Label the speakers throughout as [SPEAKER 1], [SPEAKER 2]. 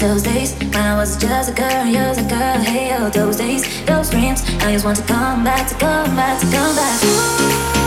[SPEAKER 1] those days when I was just a girl, you was a girl. Hey, oh, those days, those dreams. I just want to come back, to come back, to come back. Ooh.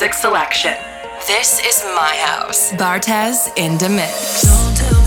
[SPEAKER 2] Music selection. This is my house. Bartez in the mix.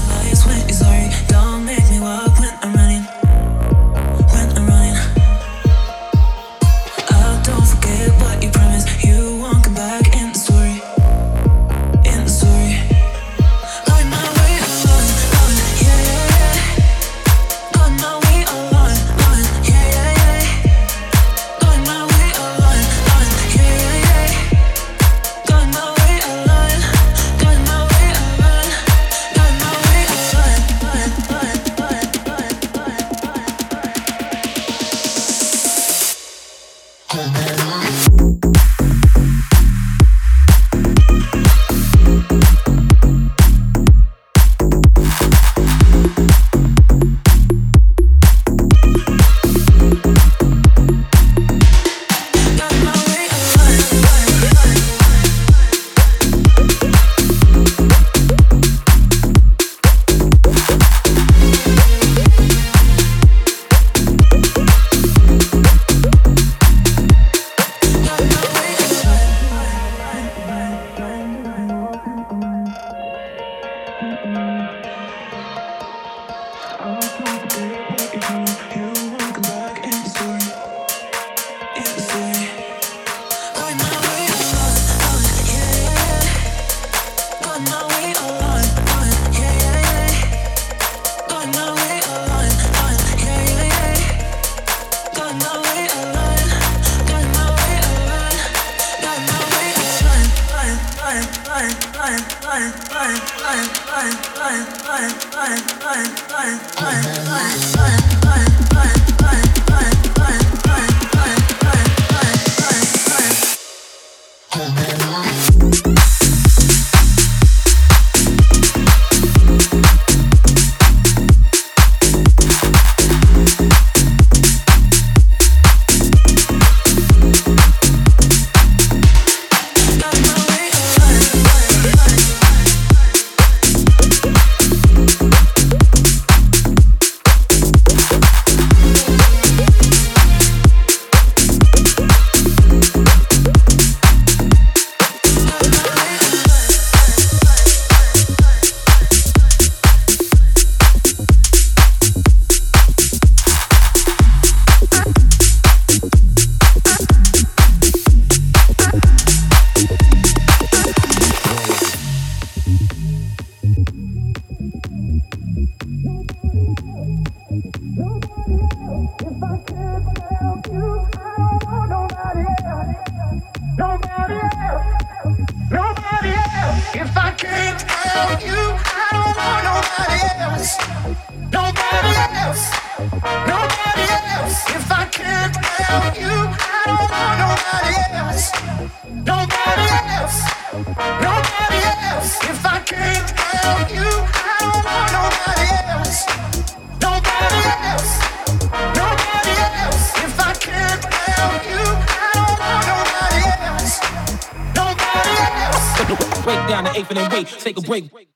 [SPEAKER 3] Take a break.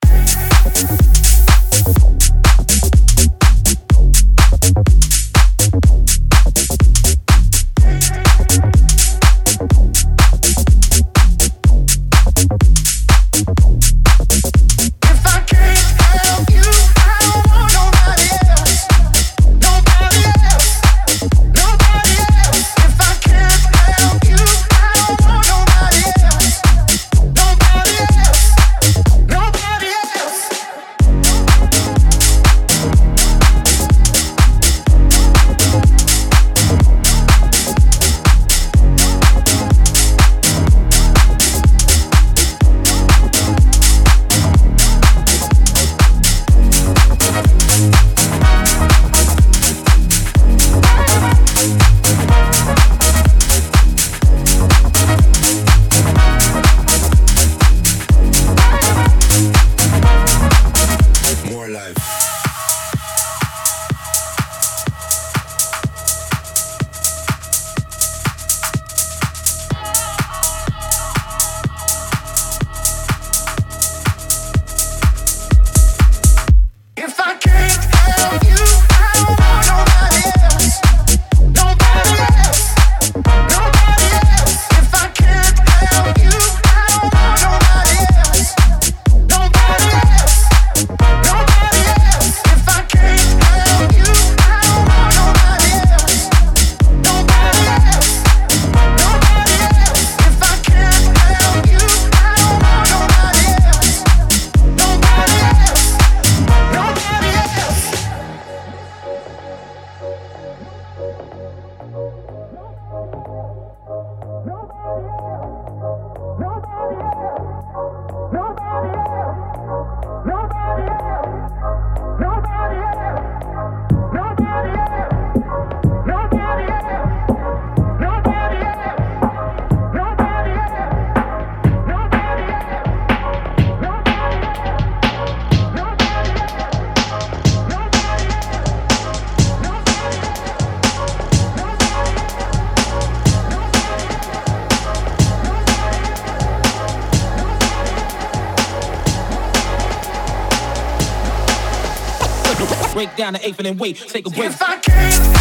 [SPEAKER 3] Down the eighth and then wait, take a break.
[SPEAKER 4] If I can't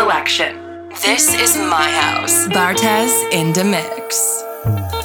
[SPEAKER 4] selection. This is
[SPEAKER 2] my house. Bartez in the mix.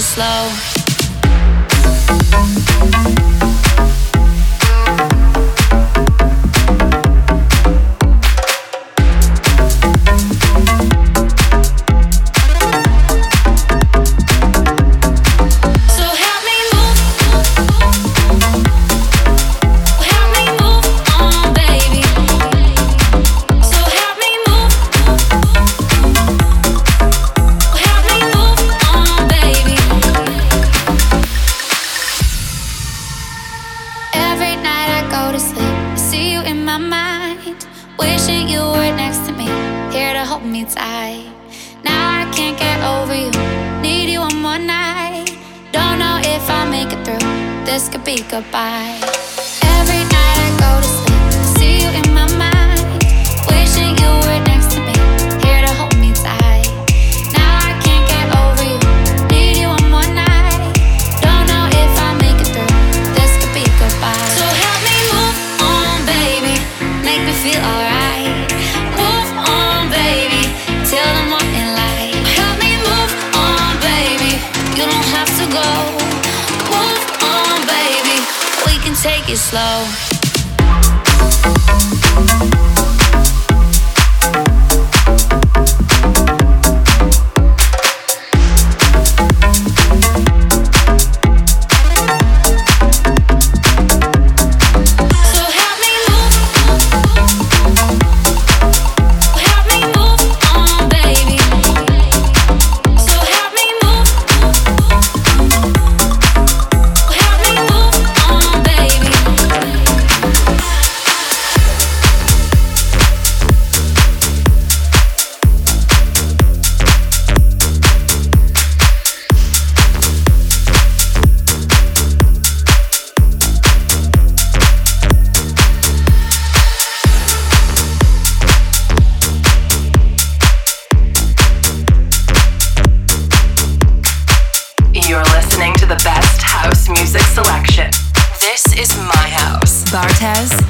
[SPEAKER 5] slow.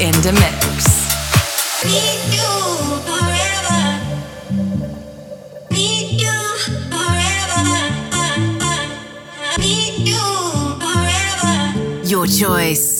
[SPEAKER 2] In the mix.
[SPEAKER 5] Your choice.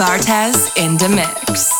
[SPEAKER 6] Bartez in the mix.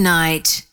[SPEAKER 7] Night.